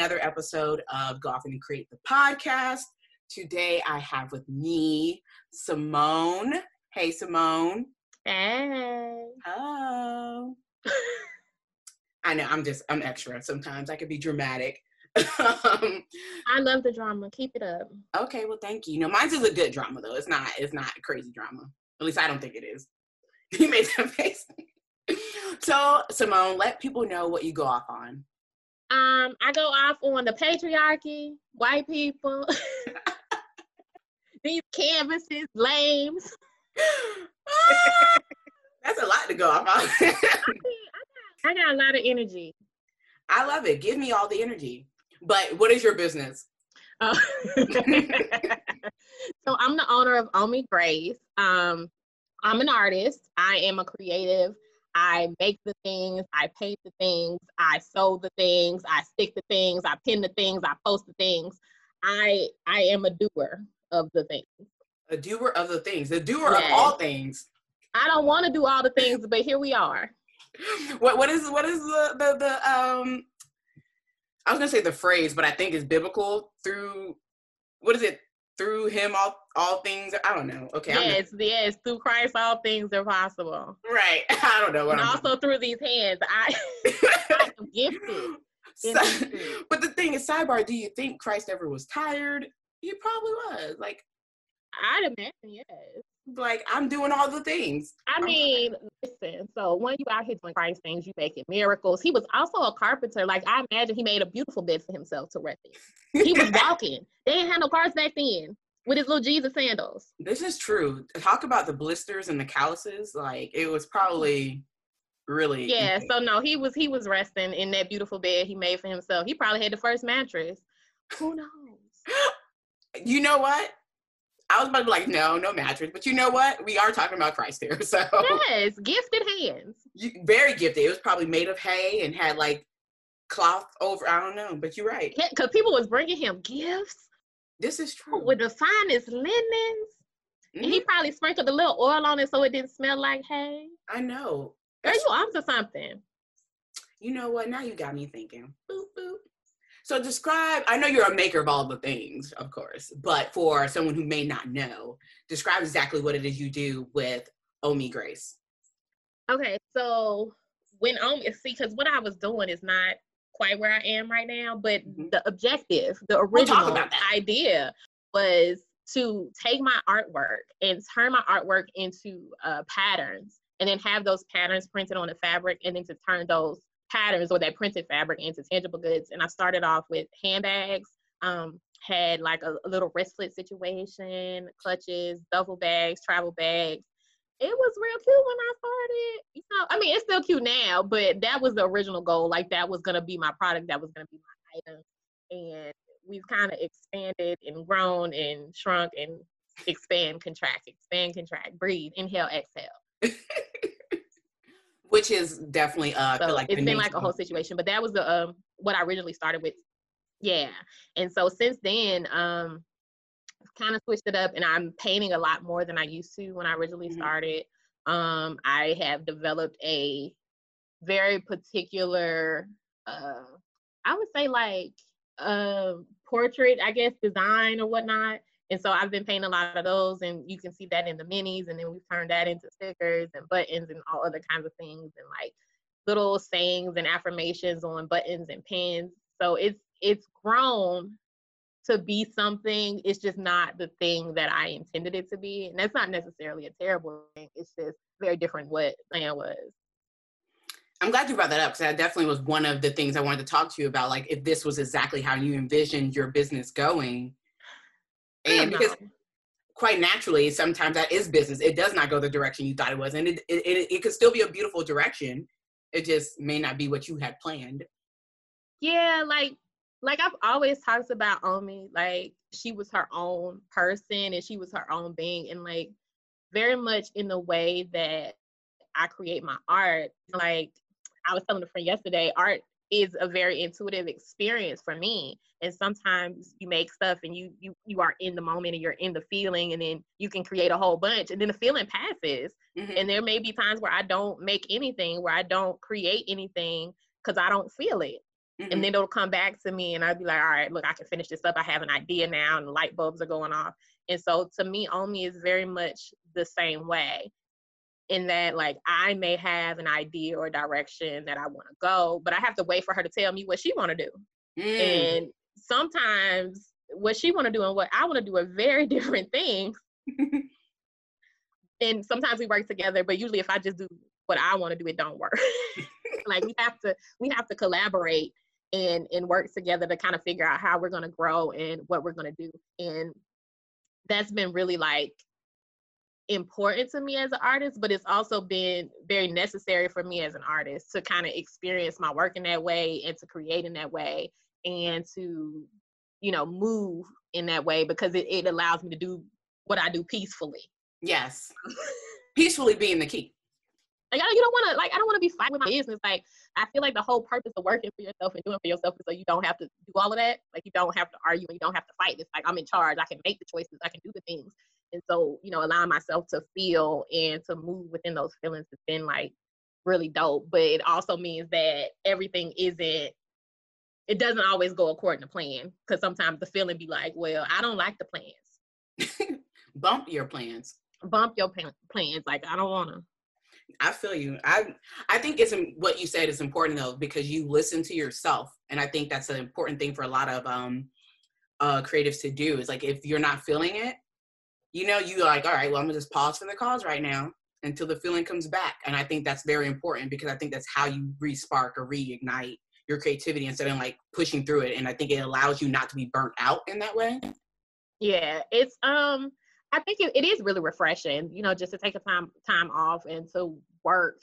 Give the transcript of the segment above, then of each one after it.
another episode of Go Off and Create the podcast. Today I have with me Simone. Hey, Simone. Hey. Hello. I know I'm just I'm extra. Sometimes I could be dramatic. um, I love the drama. Keep it up. okay, well, thank you. You know, mine's is a good drama though. It's not. It's not crazy drama. At least I don't think it is. You made that face. so, Simone, let people know what you go off on. Um, I go off on the patriarchy, white people, these canvases, lames. That's a lot to go off on. I got a lot of energy. I love it. Give me all the energy. But what is your business? Uh, so I'm the owner of Omi Grace. Um, I'm an artist. I am a creative. I make the things, I paint the things, I sew the things, I stick the things, I pin the things, I post the things. I I am a doer of the things. A doer of the things, the doer Yes. of all things. I don't want to do all the things, but here we are. What what is what is the the, the um I was gonna say the phrase, but I think it's biblical through what is it? Through him all all things I don't know. Okay, yes, yes, through Christ all things are possible. right. I don't know what And I'm also through these hands, I, I am gifted. So- but the thing is, sidebar, do you think Christ ever was tired? He probably was. Like, I'd imagine, yes. like I'm doing all the things. I mean, listen, so when you out here doing Christ things, you making miracles. He was also a carpenter. Like I imagine he made a beautiful bed for himself to rest in. He was walking. they didn't have no cars back then with his little Jesus sandals. This is true. Talk about the blisters and the calluses. Like, it was probably really. Yeah, intense. so no, he was he was resting in that beautiful bed he made for himself. He probably had the first mattress. Who knows? you know what? I was about to be like, no, no mattress. But you know what? We are talking about Christ here. So Yes, gifted hands. you, very gifted. It was probably made of hay and had like cloth over. I don't know, but you're right. Because people was bringing him gifts This is true. with the finest linens. And he Mhm, probably sprinkled a little oil on it so it didn't smell like hay. I know. Girl, That's you onto something. you know what? Now you got me thinking. Boop, boop. So describe, I know you're a maker of all the things, of course, but for someone who may not know, describe exactly what it is you do with Omi Grace. Okay, so when Omi, see, because what I was doing is not quite where I am right now, but Mhm. the objective, the We'll original idea was to take my artwork and turn my artwork into uh, patterns and then have those patterns printed on the fabric and then to turn those patterns or that printed fabric into tangible goods. And I started off with handbags, um, had like a, a little wristlet situation, clutches, duffel bags, travel bags. It was real cute when I started. You know, I mean, it's still cute now, but that was the original goal. Like that was gonna be my product. That was gonna be my item. And we've kind of expanded and grown and shrunk and expand, contract, expand, contract, breathe, inhale, exhale. Which is definitely, uh, So like it's been like a whole situation. But that was the um what I originally started with. Yeah. And so since then, um kind of switched it up and I'm painting a lot more than I used to when I originally Mhm. started. Um I have developed a very particular uh I would say like uh portrait, I guess, design or whatnot. And so I've been painting a lot of those, and you can see that in the minis, and then we've turned that into stickers and buttons and all other kinds of things, and like little sayings and affirmations on buttons and pins. So it's it's grown to be something. It's just not the thing that I intended it to be, and that's not necessarily a terrible thing. It's just very different what plan was. I'm glad you brought that up because that definitely was one of the things I wanted to talk to you about. Like, if this was exactly how you envisioned your business going, I and because know. quite naturally, sometimes that is business. It does not go the direction you thought it was, and it it, it, it could still be a beautiful direction. It just may not be what you had planned. Yeah, like like I've always talked about Omi, like she was her own person and she was her own being and like very much in the way that I create my art. Like I was telling a friend yesterday, art is a very intuitive experience for me. And sometimes you make stuff and you you you are in the moment and you're in the feeling and then you can create a whole bunch and then the feeling passes. Mhm. And there may be times where I don't make anything, where I don't create anything because I don't feel it. Mm-hmm. And then it'll come back to me and I'd be like, all right, look, I can finish this up. I have an idea now and the light bulbs are going off. And so to me, Omi is very much the same way in that like I may have an idea or direction that I want to go, but I have to wait for her to tell me what she want to do. Mm. And sometimes what she want to do and what I want to do are very different things. and sometimes we work together, but usually if I just do what I want to do, it don't work. like we have to we have to collaborate and and work together to kind of figure out how we're going to grow and what we're going to do. And that's been really like important to me as an artist, but it's also been very necessary for me as an artist to kind of experience my work in that way and to create in that way and to, you know, move in that way because it, it allows me to do what I do peacefully. Yes. peacefully being the key. Like you don't want to like I don't want to be fighting with my business. Like I feel like the whole purpose of working for yourself and doing for yourself is so you don't have to do all of that. Like you don't have to argue and you don't have to fight. It's like I'm in charge. I can make the choices. I can do the things. And so you know, allowing myself to feel and to move within those feelings has been like really dope. But it also means that everything isn't. It doesn't always go according to plan because sometimes the feeling be like, well, I don't like the plans. Bump your plans. Bump your plans. Like I don't want to I feel you. I I think it's what you said is important though because you listen to yourself, and I think that's an important thing for a lot of um uh creatives to do. Is like if you're not feeling it, you know, you like, all right, well, I'm gonna just pause for the cause right now until the feeling comes back, and I think that's very important because I think that's how you re-spark or reignite your creativity instead of like pushing through it, and I think it allows you not to be burnt out in that way. Yeah, it's um I think it, it is really refreshing, you know, just to take a time time off and to work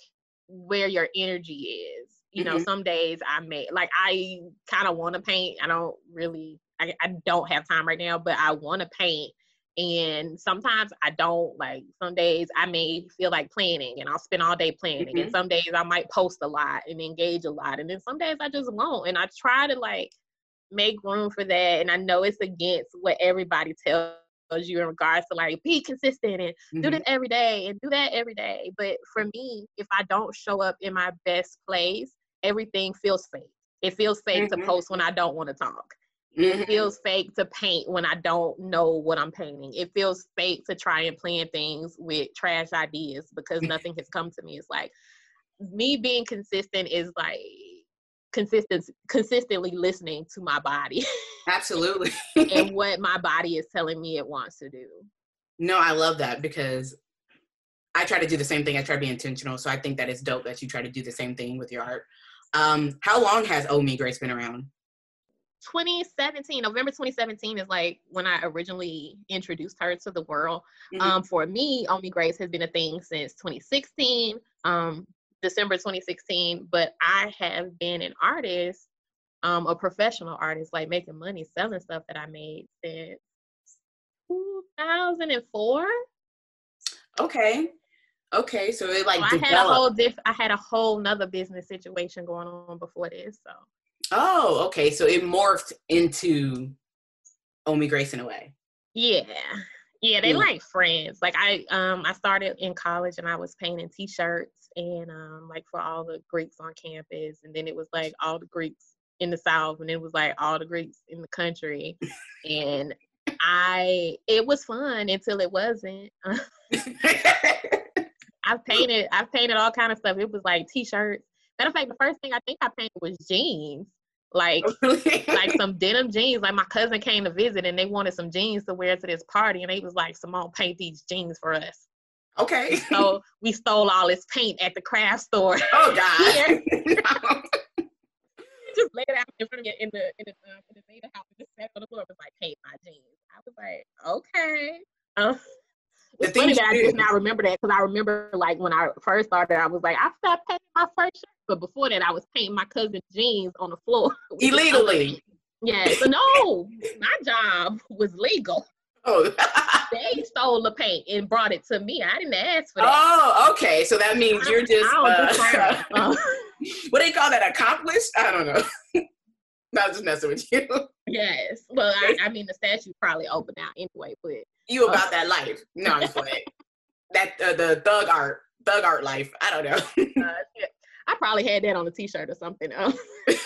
where your energy is. You mm-hmm. know, some days I may like I kind of want to paint. I don't really I, I don't have time right now, but I want to paint. And sometimes I don't like some days I may feel like planning and I'll spend all day planning. Mm-hmm. And some days I might post a lot and engage a lot. And then some days I just won't. And I try to like make room for that. And I know it's against what everybody tells you in regards to like be consistent and mm-hmm. do this every day and do that every day. But for me, if I don't show up in my best place, everything feels fake. It feels fake mm-hmm. to post when I don't want to talk. Mm-hmm. It feels fake to paint when I don't know what I'm painting. It feels fake to try and plan things with trash ideas because nothing has come to me. It's like me being consistent is like consistent consistently listening to my body absolutely and what my body is telling me it wants to do no i love that because i try to do the same thing i try to be intentional so i think that it's dope that you try to do the same thing with your art um how long has omi grace been around 2017 november 2017 is like when i originally introduced her to the world mm-hmm. um for me omi grace has been a thing since 2016 um December 2016, but I have been an artist, um, a professional artist, like making money selling stuff that I made since 2004. Okay. Okay, so it like so I had a whole diff. I had a whole nother business situation going on before this. So. Oh, okay. So it morphed into Omi Grace in a way. Yeah, yeah. They mm. like friends. Like I, um, I started in college and I was painting T-shirts and um, like for all the Greeks on campus, and then it was like all the Greeks in the South, and then it was like all the Greeks in the country, and I it was fun until it wasn't. I've painted I've painted all kind of stuff. It was like t-shirts. Matter of fact, the first thing I think I painted was jeans. Like like some denim jeans. Like my cousin came to visit and they wanted some jeans to wear to this party and they was like, Simone, paint these jeans for us. Okay. So we stole all his paint at the craft store. Oh God. just laid it out in front of me in the in the uh, in the beta house and just sat on the floor. It was like paint my jeans. I was like, okay. Um, it's funny that I just now remember that because I remember like when I first started, I was like, I stopped painting my first shirt, but before that, I was painting my cousin's jeans on the floor illegally. Yeah, so no, my job was legal. Oh. they stole the paint and brought it to me. I didn't ask for that. Oh, okay. So that means you're just uh, uh, what do they call that? Accomplished? I don't know. Not just messing with you. Yes. Well, I, I, mean the statue probably open now anyway, but you uh, about uh, that life. No, I'm playing. that uh, the thug art, thug art life. I don't know. Uh, I probably had that on a t-shirt or something. Um, that's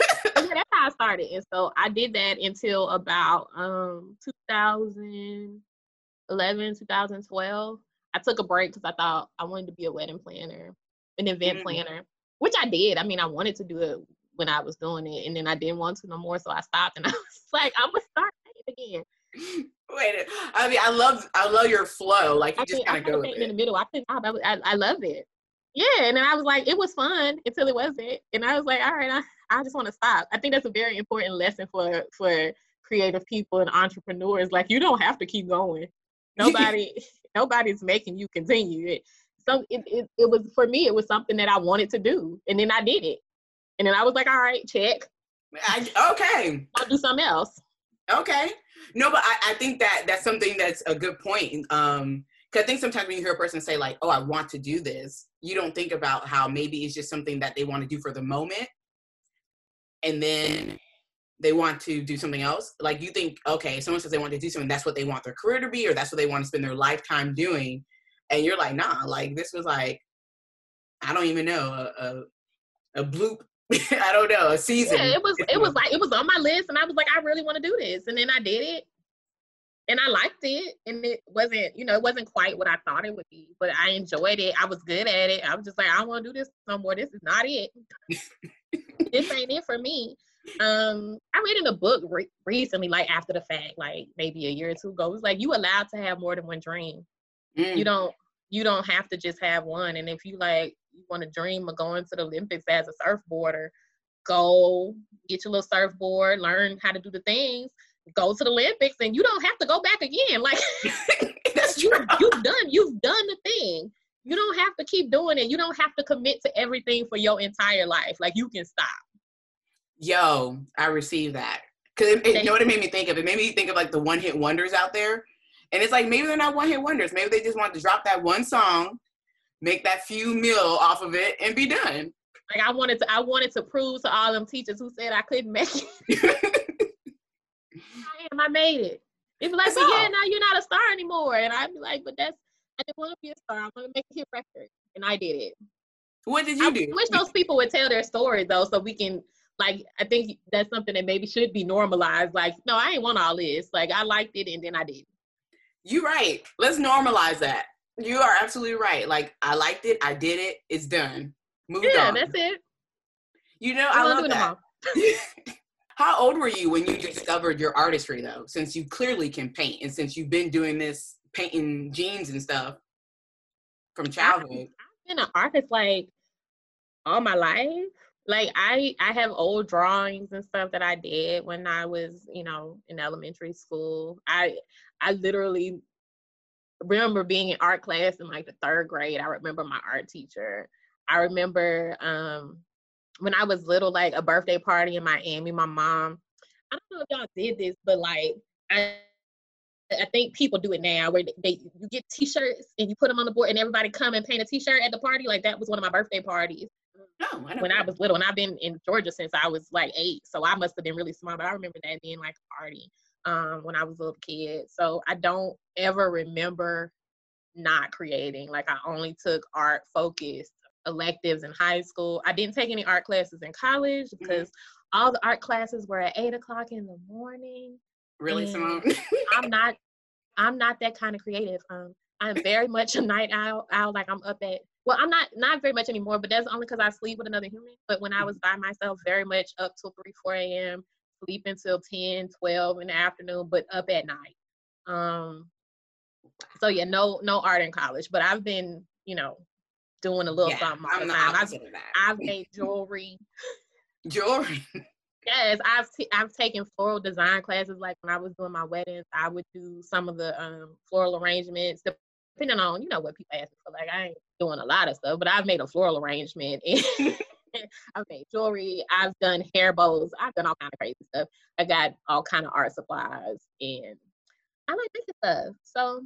how I started. And so I did that until about um 2011, 2012. I took a break because I thought I wanted to be a wedding planner, an event mm-hmm. planner, which I did. I mean, I wanted to do it when I was doing it, and then I didn't want to no more, so I stopped. And I was like, I'm gonna start again. Wait, I mean, I love, I love your flow. Like you I just kind of go with it. in the middle. I couldn't. I, I, I loved it. Yeah, and then I was like, it was fun until it wasn't, and I was like, all right, I, I just want to stop. I think that's a very important lesson for for creative people and entrepreneurs. Like you don't have to keep going. Nobody nobody's making you continue it. So it, it, it was for me, it was something that I wanted to do. And then I did it. And then I was like, all right, check. I, okay. I'll do something else. Okay. No, but I, I think that that's something that's a good point. Um, because I think sometimes when you hear a person say like, "Oh, I want to do this," you don't think about how maybe it's just something that they want to do for the moment, and then they want to do something else. Like you think, okay, someone says they want to do something, that's what they want their career to be, or that's what they want to spend their lifetime doing. And you're like, nah, like this was like, I don't even know, a a, a bloop. I don't know, a season. Yeah, it was it was like it was on my list and I was like, I really want to do this. And then I did it. And I liked it. And it wasn't, you know, it wasn't quite what I thought it would be, but I enjoyed it. I was good at it. I was just like, I don't want to do this no more. This is not it. this ain't it for me um i read in a book re- recently like after the fact like maybe a year or two ago it was like you allowed to have more than one dream mm. you don't you don't have to just have one and if you like you want to dream of going to the olympics as a surfboarder go get your little surfboard learn how to do the things go to the olympics and you don't have to go back again like that's you, you've done you've done the thing you don't have to keep doing it you don't have to commit to everything for your entire life like you can stop Yo, I received that. Cause it, it, you know what it made me think of? It made me think of like the one hit wonders out there. And it's like maybe they're not one hit wonders. Maybe they just want to drop that one song, make that few mil off of it, and be done. Like I wanted to, I wanted to prove to all them teachers who said I couldn't make it. I am. I made it. It's like, but yeah, now you're not a star anymore. And I'd be like, but that's I didn't want to be a star. I want to make a hit record, and I did it. What did you I do? I wish those people would tell their story though, so we can like I think that's something that maybe should be normalized. Like, no, I ain't want all this. Like I liked it and then I did. You right. Let's normalize that. You are absolutely right. Like I liked it, I did it, it's done. Moved yeah, on. that's it. You know, I, I love that. How old were you when you discovered your artistry though? Since you clearly can paint and since you've been doing this painting jeans and stuff from childhood. I've been an artist like all my life like i i have old drawings and stuff that i did when i was you know in elementary school i i literally remember being in art class in like the third grade i remember my art teacher i remember um when i was little like a birthday party in miami my mom i don't know if y'all did this but like i I think people do it now where they you get t-shirts and you put them on the board and everybody come and paint a t-shirt at the party. Like that was one of my birthday parties. No, I when I was little, and I've been in Georgia since I was like eight, so I must have been really small. But I remember that being like a party um, when I was a little kid. So I don't ever remember not creating. Like I only took art focused electives in high school. I didn't take any art classes in college mm-hmm. because mm-hmm. all the art classes were at eight o'clock in the morning. Really, Simone? I'm not. I'm not that kind of creative. Um, I'm very much a night owl. owl. Like I'm up at well i'm not not very much anymore but that's only because i sleep with another human but when i was by myself very much up till 3 4 a.m sleep until 10 12 in the afternoon but up at night um so yeah no no art in college but i've been you know doing a little yeah, something all I'm the time I've, I've made jewelry jewelry yes i've t- i've taken floral design classes like when i was doing my weddings i would do some of the um floral arrangements depending on you know what people ask me for. Like I ain't doing a lot of stuff, but I've made a floral arrangement. I've made jewelry. I've done hair bows. I've done all kind of crazy stuff. I got all kind of art supplies, and I like making stuff. So,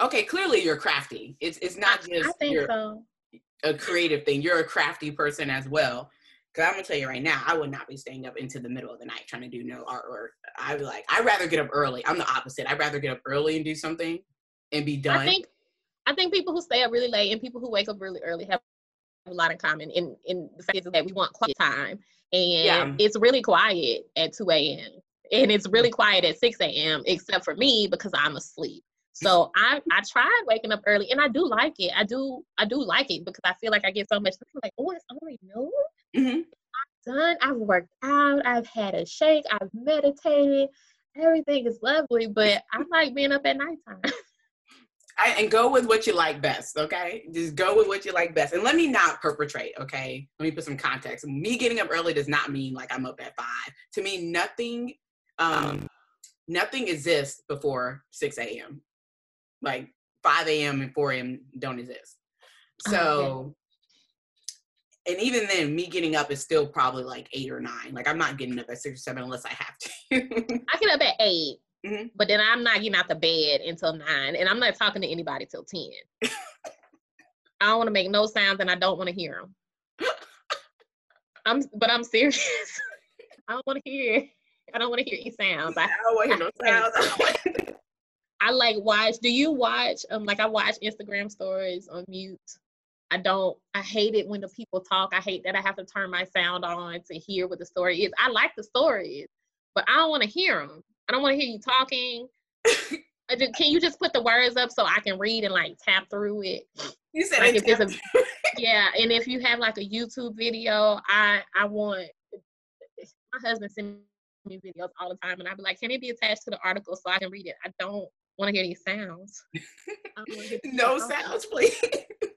okay, clearly you're crafty. It's it's not I, just I think so. a creative thing. You're a crafty person as well. Cause I'm gonna tell you right now, I would not be staying up into the middle of the night trying to do no artwork. I'd be like, I'd rather get up early. I'm the opposite. I'd rather get up early and do something and be done. I think I think people who stay up really late and people who wake up really early have a lot in common in in the fact that we want quiet time, and yeah. it's really quiet at two a.m. and it's really quiet at six a.m. except for me because I'm asleep. So I I tried waking up early, and I do like it. I do I do like it because I feel like I get so much. I'm like, oh, it's only noon. Mm-hmm. I'm done. I've worked out. I've had a shake. I've meditated. Everything is lovely, but I like being up at nighttime. I, and go with what you like best, okay? Just go with what you like best. And let me not perpetrate, okay? Let me put some context. Me getting up early does not mean like I'm up at five. To me, nothing, um, nothing exists before 6 a.m. Like 5 a.m. and 4 a.m. don't exist. So, okay. and even then, me getting up is still probably like eight or nine. Like I'm not getting up at six or seven unless I have to. I get up at eight. Mm-hmm. But then I'm not getting out the bed until nine, and I'm not talking to anybody till ten. I don't want to make no sounds, and I don't want to hear them. I'm, but I'm serious. I don't want to hear. I don't want to hear any sounds. I, I don't want to hear no sounds. I like watch. Do you watch? Um, like I watch Instagram stories on mute. I don't. I hate it when the people talk. I hate that I have to turn my sound on to hear what the story is. I like the stories, but I don't want to hear them. I don't want to hear you talking. can you just put the words up so I can read and like tap through it? You said like if a, yeah, and if you have like a YouTube video, I I want my husband send me videos all the time, and I'd be like, can it be attached to the article so I can read it? I don't want to hear these sounds. no sounds, sounds, please.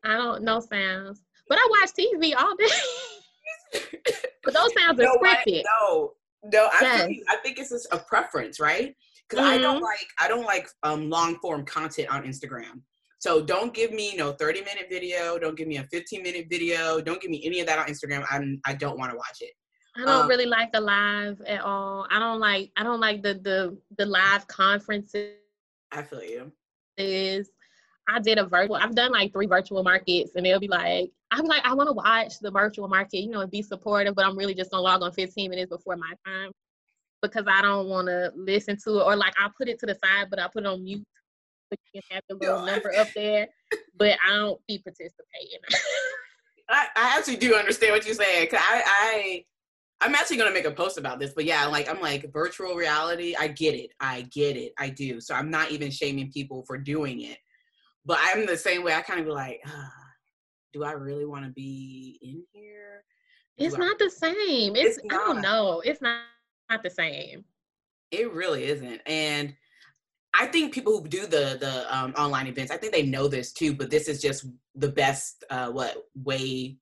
I don't no sounds, but I watch TV all day. but those sounds are no, scripted. No, no, I yes. think I think it's just a preference, right? Because mm-hmm. I don't mm-hmm. like I don't like um, long form content on Instagram. So don't give me no 30 minute video. Don't give me a 15 minute video. Don't give me any of that on Instagram. I I don't want to watch it. I don't um, really like the live at all. I don't like I don't like the the the live conferences. I feel you. Is I did a virtual. I've done like three virtual markets, and they'll be like, I'm like, I want to watch the virtual market, you know, and be supportive, but I'm really just gonna log on 15 minutes before my time because I don't want to listen to it, or like I'll put it to the side, but I put it on mute so you can have the little number up there, but I don't be participating. I, I actually do understand what you're saying. Cause I, I I'm actually gonna make a post about this, but yeah, like I'm like virtual reality. I get it. I get it. I do. So I'm not even shaming people for doing it. But I'm the same way. I kind of be like, uh, do I really want to be in here? Do it's I, not the same. It's, it's I don't know. It's not not the same. It really isn't. And I think people who do the the um, online events, I think they know this too. But this is just the best uh, what way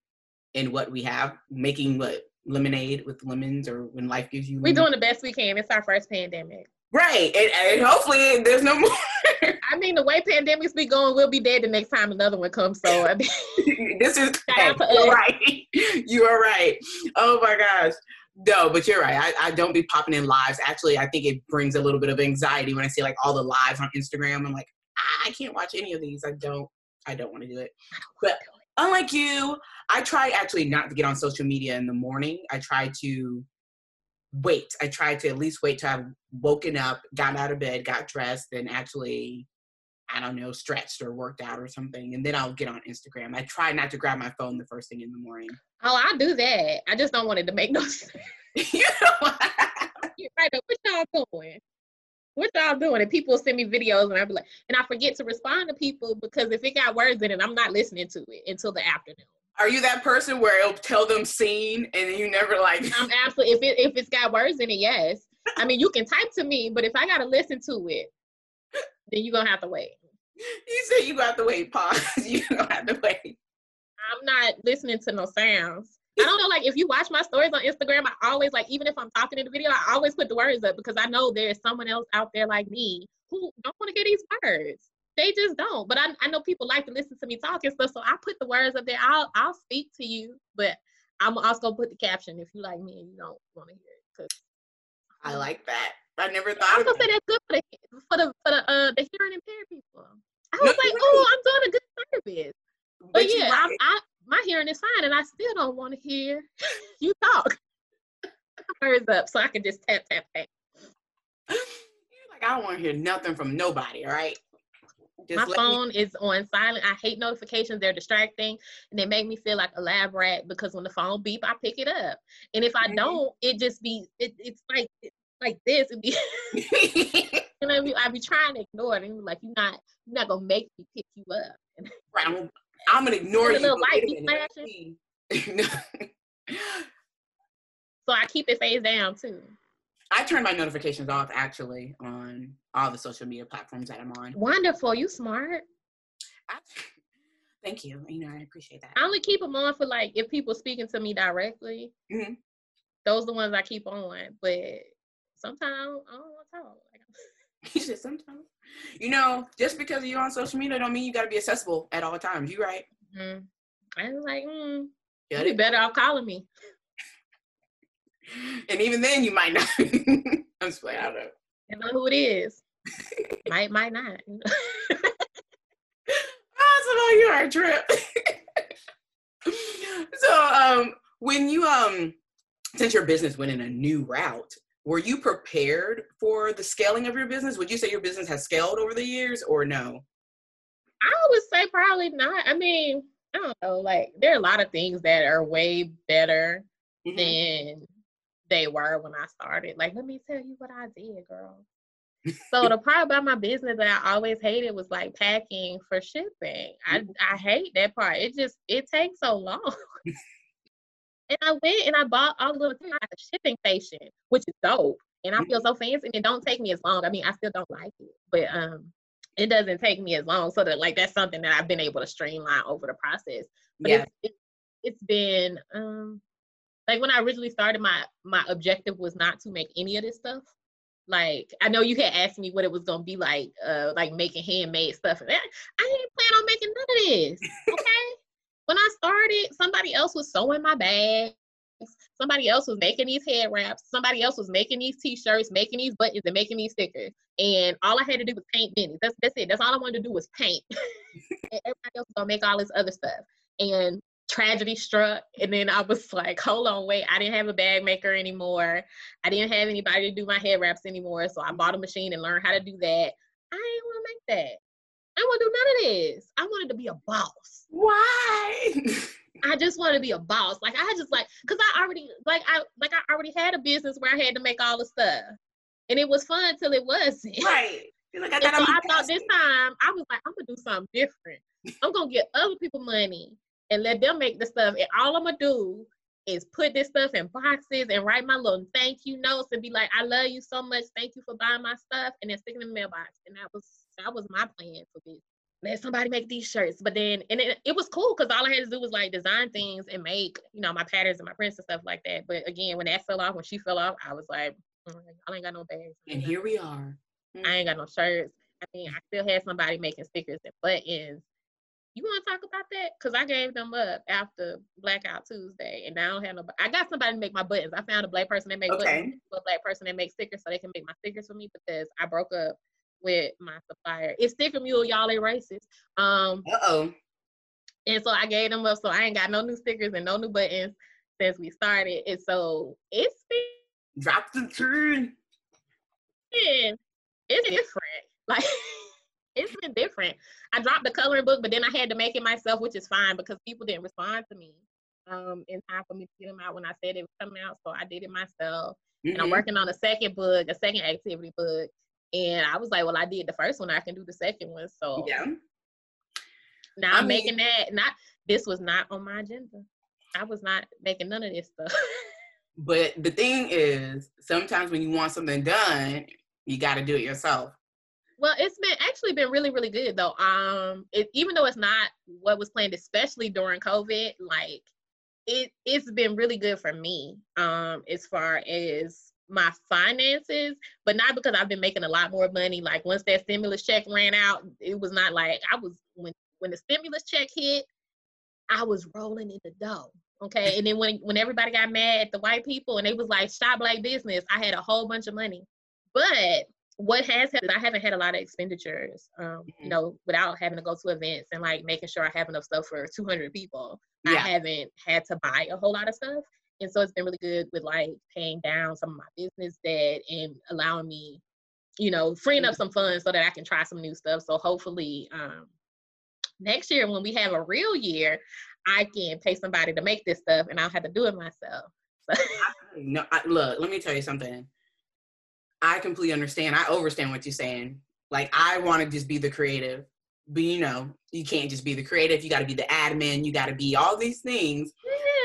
in what we have, making what lemonade with lemons, or when life gives you. We're doing the best we can. It's our first pandemic. Right, and, and hopefully there's no more. I mean, the way pandemics be going, we'll be dead the next time another one comes. So I mean, this is hey, you're right. You are right. Oh my gosh. No, but you're right. I, I don't be popping in lives. Actually, I think it brings a little bit of anxiety when I see like all the lives on Instagram. I'm like, I can't watch any of these. I don't. I don't want to do it. But unlike you, I try actually not to get on social media in the morning. I try to wait. I try to at least wait till I've woken up, got out of bed, got dressed, and actually, I don't know, stretched or worked out or something. And then I'll get on Instagram. I try not to grab my phone the first thing in the morning. Oh, I do that. I just don't want it to make no sense. you know You're right. What y'all doing? What y'all doing? And people send me videos, and I be like, and I forget to respond to people because if it got words in it, I'm not listening to it until the afternoon. Are you that person where it'll tell them scene and you never like? I'm absolutely. If it if it's got words in it, yes. I mean, you can type to me, but if I gotta listen to it, then you're gonna have to wait. You say you got to wait. Pause. you gonna have to wait. I'm not listening to no sounds. I don't know, like if you watch my stories on Instagram, I always like even if I'm talking in the video, I always put the words up because I know there's someone else out there like me who don't want to hear these words they just don't. But I, I know people like to listen to me talk and stuff, so I put the words up there. I'll I'll speak to you, but I'm also gonna put the caption if you like me and you don't want to hear it. Cause I like that. I never thought. I was gonna say that's good for the for the for the uh the hearing impaired people. I was no, like, oh, I'm doing a good service. But, but yeah, right. I, I, my hearing is fine, and I still don't want to hear you talk. Words up, so I can just tap tap tap. You're like, I don't want to hear nothing from nobody. All right Just my phone me- is on silent. I hate notifications. They're distracting and they make me feel like a lab rat because when the phone beep, I pick it up. And if I mm-hmm. don't, it just be it, it's like like this. It'd be and I be I be trying to ignore it and like you're not you're not gonna make me pick you up. right. I'm, I'm gonna ignore you. Little light be flashing. so I keep it phased down too. I turn my notifications off actually on all the social media platforms that I'm on. Wonderful, you smart. I, thank you. You know, I appreciate that. I only keep them on for like if people speaking to me directly. Mm-hmm. Those are the ones I keep on. But sometimes I don't want to talk. you said sometimes. You know, just because you're on social media don't mean you got to be accessible at all times. You right? Mm-hmm. I was like, mm, you'd be better off calling me and even then, you might not. I'm just playing. I don't know. You know who it is. might, might not. oh, you are a trip. so, um, when you um, since your business went in a new route, were you prepared for the scaling of your business? Would you say your business has scaled over the years, or no? I would say probably not. I mean, I don't know. Like, there are a lot of things that are way better mm-hmm. than they were when I started. Like, let me tell you what I did, girl. so the part about my business that I always hated was like packing for shipping. I I hate that part. It just it takes so long. and I went and I bought all the little things at the shipping station, which is dope. And I feel so fancy. And it don't take me as long. I mean, I still don't like it, but um, it doesn't take me as long. So that like that's something that I've been able to streamline over the process. But yeah. it's, it, it's been um like when I originally started, my my objective was not to make any of this stuff. Like I know you had asked me what it was gonna be like, uh, like making handmade stuff. And I, I didn't plan on making none of this. Okay. When I started, somebody else was sewing my bags. Somebody else was making these head wraps. Somebody else was making these t-shirts, making these buttons, and making these stickers. And all I had to do was paint minis. That's that's it. That's all I wanted to do was paint. and everybody else was gonna make all this other stuff. And tragedy struck and then i was like hold on wait i didn't have a bag maker anymore i didn't have anybody to do my head wraps anymore so i bought a machine and learned how to do that i want to make that i want to do none of this i wanted to be a boss why i just wanted to be a boss like i just like because i already like i like i already had a business where i had to make all the stuff and it was fun till it wasn't right like, I, so I thought this time I was like, I'm gonna do something different. I'm gonna get other people money and let them make the stuff. And all I'm gonna do is put this stuff in boxes and write my little thank you notes and be like, I love you so much. Thank you for buying my stuff. And then stick it in the mailbox. And that was that was my plan for this. Let somebody make these shirts. But then and it, it was cool because all I had to do was like design things and make, you know, my patterns and my prints and stuff like that. But again, when that fell off, when she fell off, I was like, oh, I ain't got no bags. And here we are. I ain't got mm. no shirts. I mean, I still had somebody making stickers and buttons you want to talk about that? Because I gave them up after Blackout Tuesday, and now I don't have no. I got somebody to make my buttons. I found a black person that makes okay. buttons, a black person that makes stickers, so they can make my stickers for me because I broke up with my supplier. It's Sticker Mule, y'all ain't racist. Um. Uh oh. And so I gave them up, so I ain't got no new stickers and no new buttons since we started. And so it's been drop the tree. It's different. Like it's been different. I dropped the coloring book, but then I had to make it myself, which is fine because people didn't respond to me um, in time for me to get them out when I said it was coming out. So I did it myself. Mm-hmm. And I'm mm-hmm. working on a second book, a second activity book. And I was like, well, I did the first one. I can do the second one. So yeah. Now I am making that. Not this was not on my agenda. I was not making none of this stuff. but the thing is, sometimes when you want something done, you got to do it yourself. Well, it's been actually been really, really good though. Um, it, even though it's not what was planned, especially during COVID, like it it's been really good for me. Um, as far as my finances, but not because I've been making a lot more money. Like once that stimulus check ran out, it was not like I was when when the stimulus check hit, I was rolling in the dough. Okay. And then when when everybody got mad at the white people and they was like, stop black business, I had a whole bunch of money. But what has happened, I haven't had a lot of expenditures, um, mm-hmm. you know, without having to go to events and like making sure I have enough stuff for 200 people. Yeah. I haven't had to buy a whole lot of stuff. And so it's been really good with like paying down some of my business debt and allowing me you know, freeing up some funds so that I can try some new stuff. So hopefully, um, next year when we have a real year, I can pay somebody to make this stuff and I'll have to do it myself. So. no, I, look, let me tell you something. I completely understand. I understand what you're saying. Like I want to just be the creative, but you know, you can't just be the creative. You got to be the admin. You got to be all these things.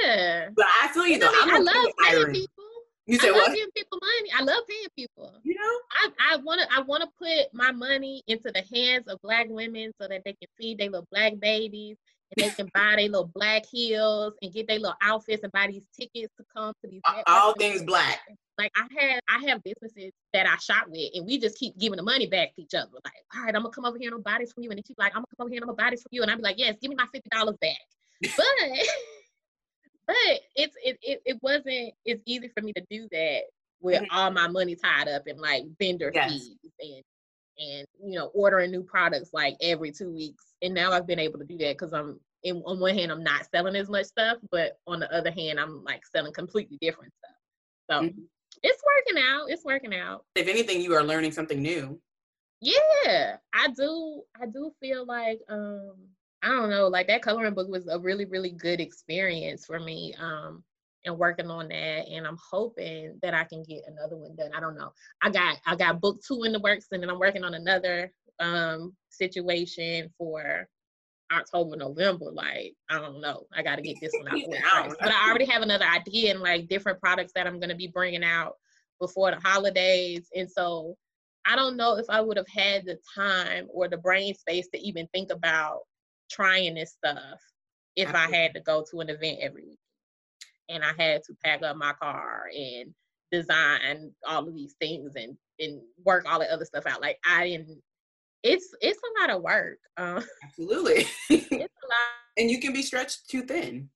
Yeah. But I feel you, you though. I, I love paying people. You say I what? love giving people money. I love paying people. You know, I I want to I want to put my money into the hands of black women so that they can feed their little black babies and they can buy their little black heels and get their little outfits and buy these tickets to come to these. All things black. Like I had, I have businesses that I shop with, and we just keep giving the money back to each other. Like, all right, I'm gonna come over here and buy this from you, and then she's like, I'm gonna come over here and I'm gonna buy this from you, and I'm be like, yes, give me my fifty dollars back. But, but it's it, it it wasn't. It's easy for me to do that with mm-hmm. all my money tied up in like vendor yes. fees and and you know ordering new products like every two weeks and now i've been able to do that because i'm in, on one hand i'm not selling as much stuff but on the other hand i'm like selling completely different stuff so mm-hmm. it's working out it's working out if anything you are learning something new yeah i do i do feel like um i don't know like that coloring book was a really really good experience for me um and working on that and i'm hoping that i can get another one done. I don't know. I got i got book two in the works and then i'm working on another um situation for october november like i don't know. I got to get this one out the but i already have another idea and like different products that i'm going to be bringing out before the holidays and so i don't know if i would have had the time or the brain space to even think about trying this stuff if Absolutely. i had to go to an event every week and I had to pack up my car and design all of these things and and work all the other stuff out. Like I didn't. It's it's a lot of work. Uh, Absolutely. it's a lot. And you can be stretched too thin.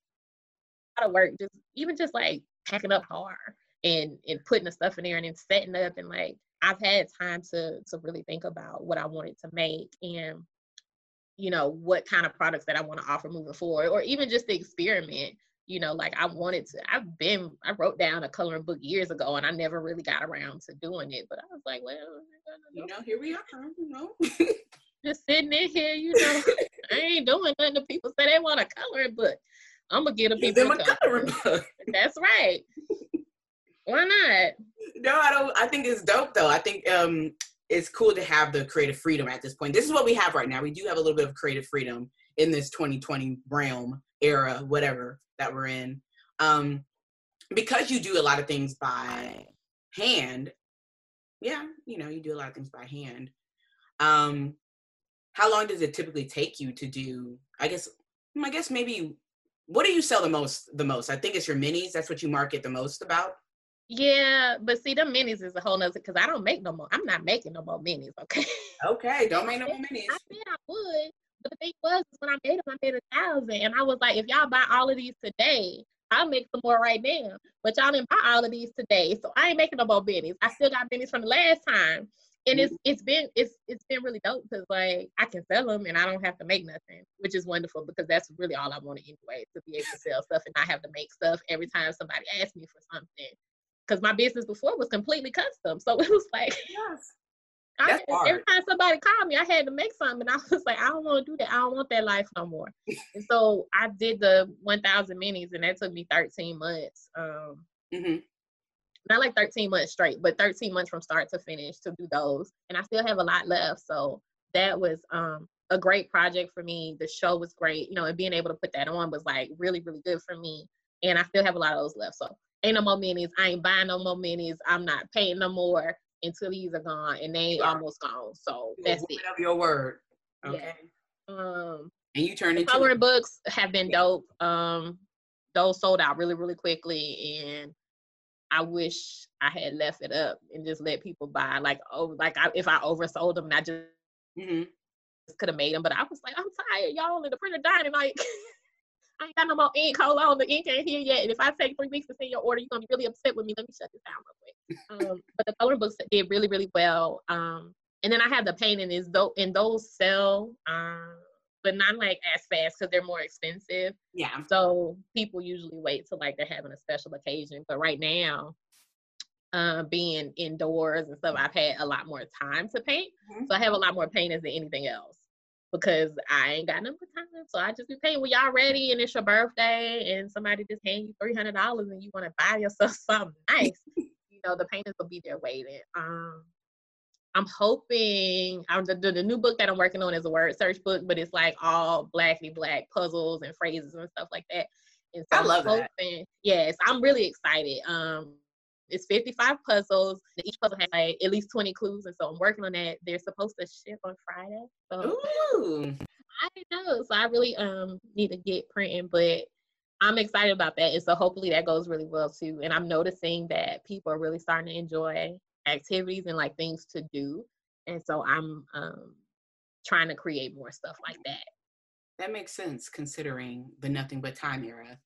A lot of work. Just even just like packing up car and and putting the stuff in there and then setting up and like I've had time to to really think about what I wanted to make and you know what kind of products that I want to offer moving forward or even just the experiment you know, like I wanted to, I've been, I wrote down a coloring book years ago and I never really got around to doing it. But I was like, well, you know, here we are, you know. Just sitting in here, you know, I ain't doing nothing. The people say they want a coloring book. I'm gonna get a people a coloring book. That's right. Why not? No, I don't. I think it's dope though. I think um, it's cool to have the creative freedom at this point. This is what we have right now. We do have a little bit of creative freedom in this 2020 realm era, whatever that we're in. Um, because you do a lot of things by hand, yeah, you know, you do a lot of things by hand. Um, how long does it typically take you to do? I guess, I guess maybe. What do you sell the most? The most, I think it's your minis. That's what you market the most about. Yeah, but see, the minis is a whole nother because I don't make no more. I'm not making no more minis. Okay. Okay, don't make no more minis. I said I would, but the thing was, when I made them, I made a thousand, and I was like, if y'all buy all of these today, I'll make some more right now. But y'all didn't buy all of these today, so I ain't making no more minis. I still got minis from the last time, and it's it's been it's it's been really dope because like I can sell them and I don't have to make nothing, which is wonderful because that's really all I wanted anyway to be able to sell stuff and not have to make stuff every time somebody asks me for something. Because my business before was completely custom, so it was like yes. I, every time somebody called me, I had to make something. And I was like, I don't want to do that. I don't want that life no more. and so I did the 1,000 minis, and that took me 13 months. Um, mm-hmm. Not like 13 months straight, but 13 months from start to finish to do those. And I still have a lot left. So that was um, a great project for me. The show was great, you know, and being able to put that on was like really, really good for me. And I still have a lot of those left. So ain't no more minis. I ain't buying no more minis. I'm not paying no more until these are gone, and they yeah. almost gone. So that's it. Of your word. Okay. Yeah. Um, and you turn into coloring books have been dope. Um, those sold out really, really quickly, and I wish I had left it up and just let people buy. Like, oh, like I, if I oversold them, and I just mm-hmm. could have made them. But I was like, I'm tired, y'all, and the printer dying, and like. I ain't got no more ink. Hold on, the ink ain't here yet. And if I take three weeks to send your order, you're gonna be really upset with me. Let me shut this down real quick. Um, but the color books did really, really well. Um, and then I have the painting is though, and those sell, um, but not like as fast because they're more expensive. Yeah. So people usually wait till like they're having a special occasion. But right now, uh, being indoors and stuff, I've had a lot more time to paint. Mm-hmm. So I have a lot more paintings than anything else because I ain't got no more time. So I just be paying when y'all ready and it's your birthday and somebody just hand you three hundred dollars and you want to buy yourself something nice. you know, the paintings will be there waiting. Um, I'm hoping I'm the, the, the, new book that I'm working on is a word search book, but it's like all blacky black puzzles and phrases and stuff like that. And so I love I'm hoping, that. Yes, I'm really excited. Um, it's 55 puzzles. Each puzzle has like at least 20 clues, and so I'm working on that. They're supposed to ship on Friday. So Ooh. I know. So I really um need to get printing, but I'm excited about that. And so hopefully that goes really well too. And I'm noticing that people are really starting to enjoy activities and like things to do. And so I'm um, trying to create more stuff like that. That makes sense considering the nothing but time era.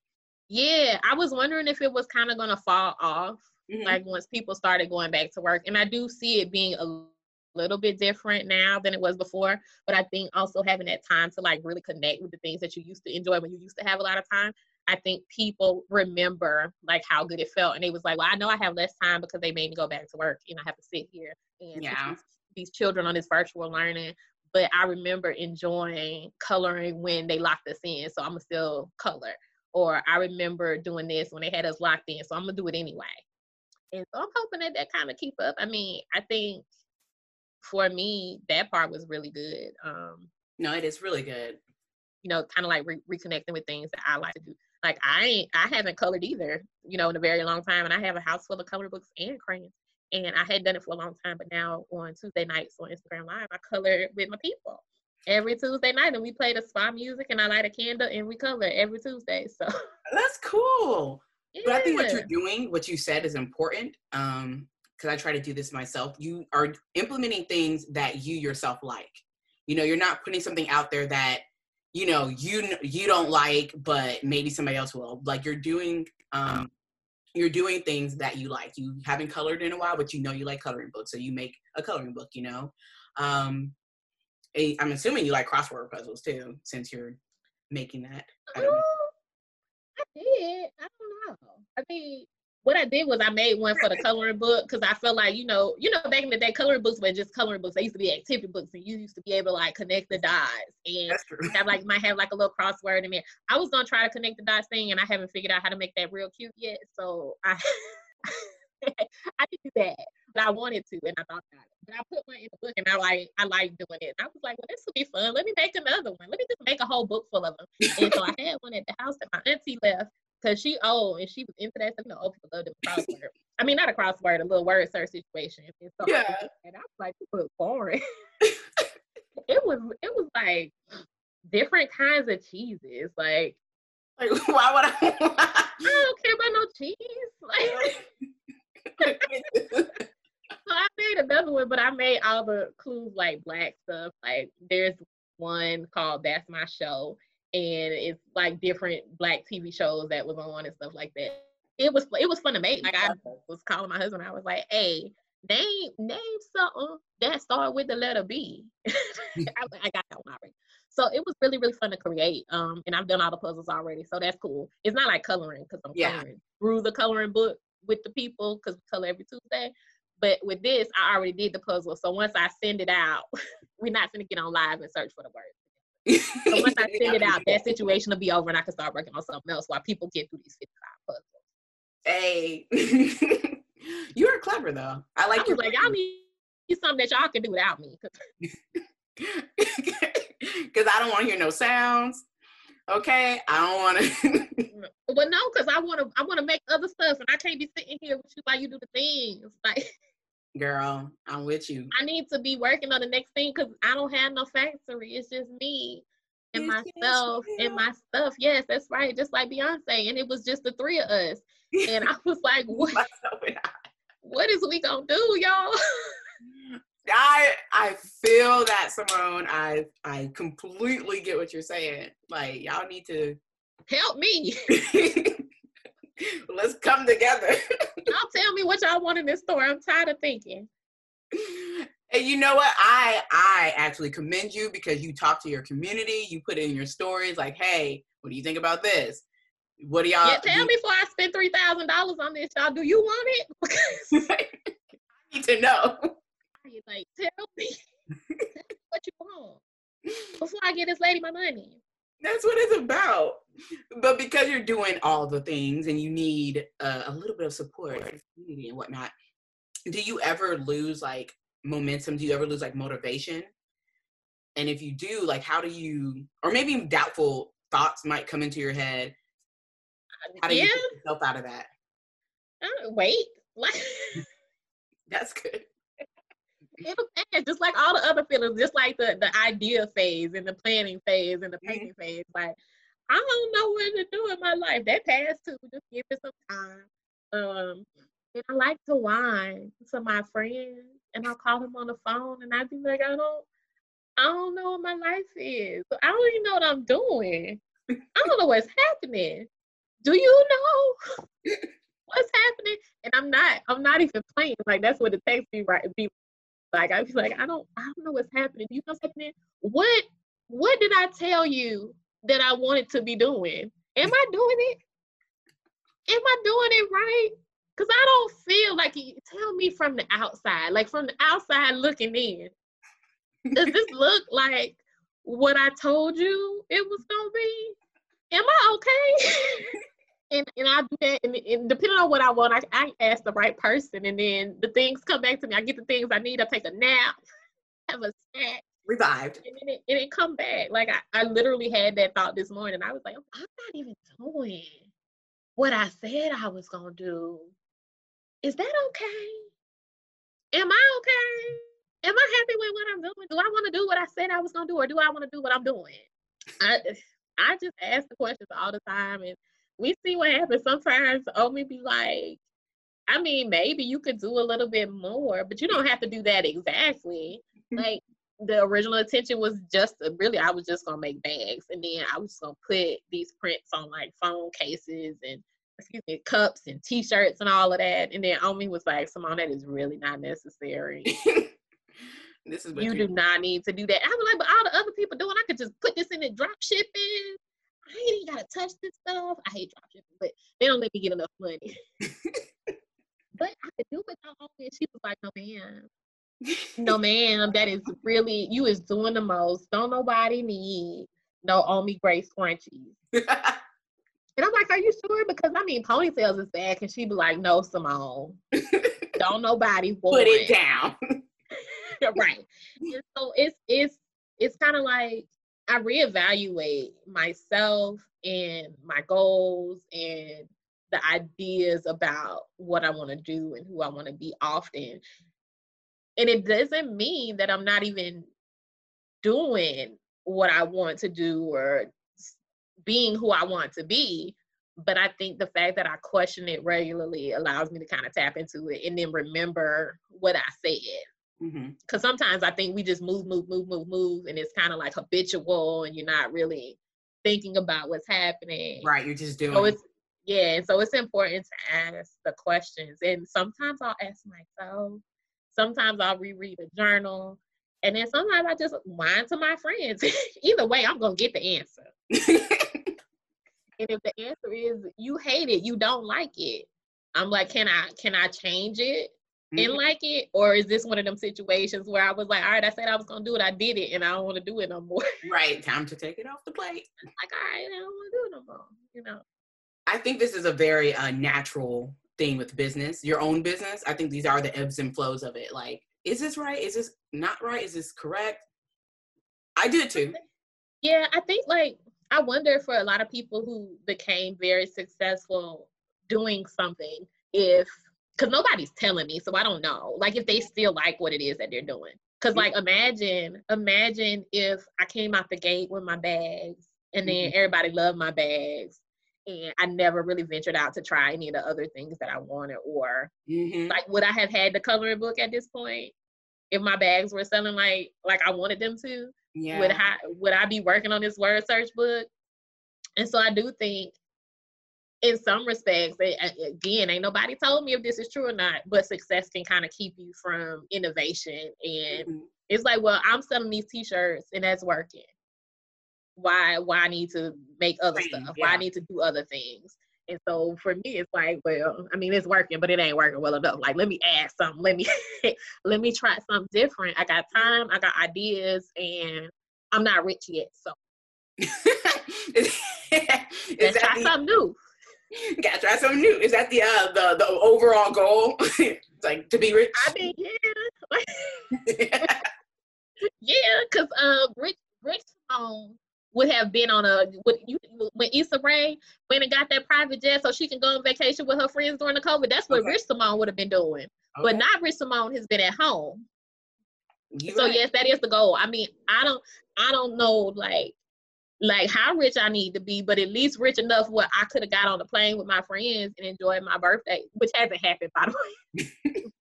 Yeah, I was wondering if it was kind of going to fall off, mm-hmm. like once people started going back to work. And I do see it being a little bit different now than it was before. But I think also having that time to like really connect with the things that you used to enjoy when you used to have a lot of time I think people remember like how good it felt. And it was like, well, I know I have less time because they made me go back to work. and I have to sit here and yeah. these, these children on this virtual learning. But I remember enjoying coloring when they locked us in. So I'm gonna still color. Or I remember doing this when they had us locked in. So I'm gonna do it anyway. And so I'm hoping that that kind of keep up. I mean, I think for me, that part was really good. Um, no, it is really good. You know, kind of like re- reconnecting with things that I like to do like I ain't I haven't colored either, you know, in a very long time. And I have a house full of color books and crayons. And I had done it for a long time, but now on Tuesday nights on Instagram Live, I color with my people every Tuesday night, and we play the spa music, and I light a candle, and we color every Tuesday. So that's cool. Yeah. But I think what you're doing, what you said, is important. Um, because I try to do this myself. You are implementing things that you yourself like. You know, you're not putting something out there that you know you you don't like but maybe somebody else will like you're doing um you're doing things that you like you haven't colored in a while but you know you like coloring books so you make a coloring book you know um i'm assuming you like crossword puzzles too since you're making that i, I did i don't know i mean what I did was I made one for the coloring book because I felt like, you know, you know, back in the day, coloring books were just coloring books. They used to be activity books, and you used to be able to like connect the dots and have like you might have like a little crossword in there. I was gonna try to connect the dots thing, and I haven't figured out how to make that real cute yet. So I I did do that, but I wanted to, and I thought about it. But I put one in the book, and I like I like doing it. And I was like, well, this will be fun. Let me make another one. Let me just make a whole book full of them. and so I had one at the house that my auntie left, Cause she old and she was into that stuff. You know, old people love the crossword. I mean, not a crossword, a little word search situation. And so yeah. And I was like, this was boring. it was it was like different kinds of cheeses. Like, like why would I? I don't care about no cheese. Like, so I made another one, but I made all the clues like black stuff. Like, there's one called "That's My Show," and it's like different black TV shows that was on and stuff like that. It was it was fun to make. Like I was calling my husband, I was like, "Hey, name name something that start with the letter B." I, I got that one already. So it was really really fun to create. Um, and I've done all the puzzles already, so that's cool. It's not like coloring because I'm yeah. coloring through the coloring book with the people because we color every Tuesday. But with this, I already did the puzzle. So once I send it out, we're not gonna get on live and search for the words so once I send it out, that situation will be over and I can start working on something else while people get through these 55 puzzles. Hey, you are clever though. I like. I was like, y'all need something that y'all can do without me. Because I don't want to hear no sounds. Okay, I don't want to. well, no, because I want to. I want to make other stuff, and I can't be sitting here with you while you do the things. Like, Girl, I'm with you. I need to be working on the next thing because I don't have no factory. It's just me and myself and my stuff. Yes, that's right. Just like Beyonce. And it was just the three of us. And I was like, what? what is we gonna do, y'all? I I feel that Simone. I I completely get what you're saying. Like y'all need to help me. Let's come together. y'all tell me what y'all want in this store. I'm tired of thinking. And you know what? I I actually commend you because you talk to your community. You put it in your stories like, "Hey, what do you think about this?" What do y'all? Yeah, tell me before I spend three thousand dollars on this, y'all. Do you want it? I need to know. like, tell me what you want before I get this lady my money. That's what it's about. But because you're doing all the things and you need uh, a little bit of support, community and whatnot, do you ever lose like momentum? Do you ever lose like motivation? And if you do, like, how do you, or maybe doubtful thoughts might come into your head? How do yeah. you get yourself out of that? Uh, wait, like That's good. It'll pass, just like all the other feelings, just like the the idea phase and the planning phase and the Mhm. phase. Like I don't know what to do in my life. That passed too. Just give it some time. Um, and I like to whine to my friends, and I'll call them on the phone, and I'd be like, I don't, I don't know what my life is. I don't even know what I'm doing. I don't know what's happening. Do you know what's happening? And I'm not, I'm not even playing. Like that's what the text be right be like. I'd be like, I don't, I don't know what's happening. You know what's happening? What, what did I tell you that I wanted to be doing? Am I doing it? Am I doing it right? Cause I don't feel like you tell me from the outside, like from the outside looking in. Does this look like what I told you it was gonna be? Am I okay? and and I do that, and, and depending on what I want, I, I ask the right person, and then the things come back to me. I get the things I need. I take a nap, have a snack, Revived. and then it, and it come back. Like I, I literally had that thought this morning. I was like, I'm not even doing what I said I was gonna do. Is that okay? Am I okay? Am I happy with what I'm doing? Do I want to do what I said I was gonna do, or do I want to do what I'm doing? I I just ask the questions all the time, and we see what happens. Sometimes Omi be like, I mean, maybe you could do a little bit more, but you don't have to do that exactly. Like the original intention was just really, I was just gonna make bags, and then I was gonna put these prints on like phone cases and excuse me, cups and T-shirts and all of that. And then Omi was like, "Simone, that is really not necessary. this is what you do not need to do that." I was like, "But all the other people doing, I could just put this in the drop shipping. I ain't even gotta touch this stuff. I hate drop shipping, but they don't let me get enough money. but I could do it on Omi." And she was like, "No, ma'am." no ma'am that is really you is doing the most don't nobody need no Omi Grace scrunchies and i'm like are you sure because i mean ponytails is bad and she be like no simone don't nobody want Put it down. right and so it's it's it's kind of like i reevaluate myself and my goals and the ideas about what i want to do and who i want to be often. And it doesn't mean that i'm not even doing what i want to do or being who i want to be but i think the fact that i question it regularly allows me to kind of tap into it and then remember what i said Mhm. because sometimes I think we just move, move, move, move, move, and it's kind of like habitual, and you're not really thinking about what's happening. Right, you're just doing. So it's yeah, and so it's important to ask the questions, and sometimes I'll ask myself. Sometimes I'll reread a journal, and then sometimes I just whine to my friends. Either way, I'm gonna get the answer. And if the answer is you hate it, you don't like it, I'm like, can I can I change it? And Mhm. like it, or is this one of them situations where I was like, all right, I said I was gonna do it, I did it, and I don't want to do it no more. right, time to take it off the plate. like, all right, I don't want to do it no more. You know, I think this is a very uh, natural thing with business, your own business. I think these are the ebbs and flows of it. Like, is this right? Is this not right? Is this correct? I do it too. yeah, I think like I wonder for a lot of people who became very successful doing something if because nobody's telling me, so I don't know. Like if they still like what it is that they're doing. Cause like imagine, imagine if I came out the gate with my bags and then everybody loved my bags and I never really ventured out to try any of the other things that I wanted or Mhm. like would I have had the coloring book at this point if my bags were selling like like I wanted them to? Yeah. Would I would I be working on this word search book? And so I do think in some respects, again, ain't nobody told me if this is true or not, but success can kind of keep you from innovation. And Mhm. it's like, well, I'm selling these t-shirts and that's working. why why I need to make other Things, stuff, why. I need to do other things. And so for me, it's like, well, I mean, it's working, but it ain't working well enough. Like, let me add something. Let me let me try something different. I got time, I got ideas, and I'm not rich yet, so is let's that try the, something new. Gotta try something new? Is that the uh, the the overall goal? like to be rich. I mean, yeah, yeah, because uh, Rich Rich Simone would have been on a would you when Issa Rae went and got that private jet so she can go on vacation with her friends during the COVID. That's what Okay. Rich Simone would have been doing. But not Rich Simone has been at home. You so right. yes, that is the goal. I mean, I don't I don't know like like how rich I need to be, but at least rich enough where I could have got on the plane with my friends and enjoyed my birthday, which hasn't happened by the way.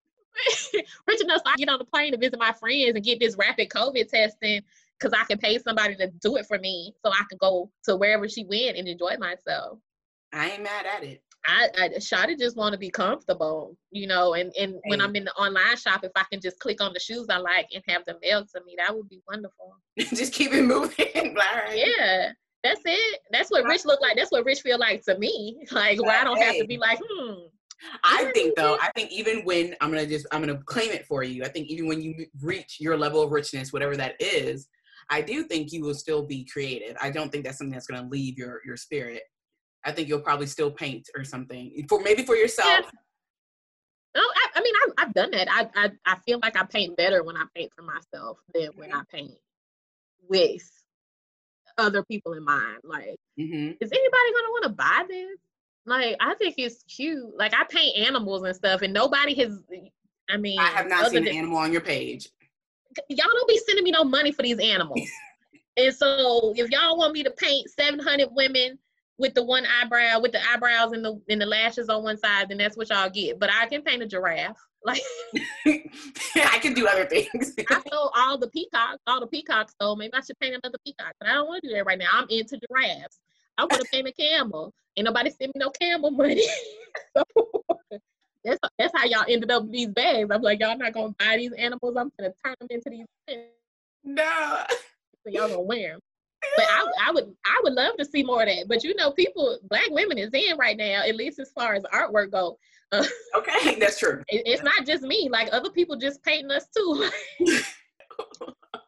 rich enough so I get on the plane to visit my friends and get this rapid COVID testing because I can pay somebody to do it for me so I can go to wherever she went and enjoy myself. I ain't mad at it. I, I Shawty just want to be comfortable, you know, and, and when I'm in the online shop, if I can just click on the shoes I like and have them mailed to me, that would be wonderful. Just keep it moving. Right. Yeah, that's it. That's what Rich look like. That's what Rich feel like to me. Like where I don't have to be like, hmm. I think though. I think even when I'm gonna just I'm gonna claim it for you. I think even when you reach your level of richness, whatever that is, I do think you will still be creative. I don't think that's something that's gonna leave your your spirit. I think you'll probably still paint or something for maybe for yourself. No, I, I mean I, I've done that. I, I I feel like I paint better when I paint for myself than when I paint with other people in mind. Like, hmm is anybody gonna want to buy this? Like, I think it's cute. Like, I paint animals and stuff, and nobody has. I mean, I have not seen than- an animal on your page. y'all don't be sending me no money for these animals. and so if y'all want me to paint 700 women with the one eyebrow, with the eyebrows and the and the lashes on one side, then that's what y'all get. But I can paint a giraffe. Like I can do other things. I sold all the peacocks, all the peacocks sold. Maybe I should paint another peacock, but I don't want to do that right now. I'm into giraffes. I want to paint a camel. Ain't nobody send me no camel money. so that's that's how y'all ended up with these bags. I'm like, y'all not gonna buy these animals. I'm gonna turn them into these no. so y'all gonna wear them. But I, I would I would love to see more of that. But you know, people, black women is in right now, at least as far as artwork go. Uh, Okay, that's true. it- it's not just me, like other people just painting us too.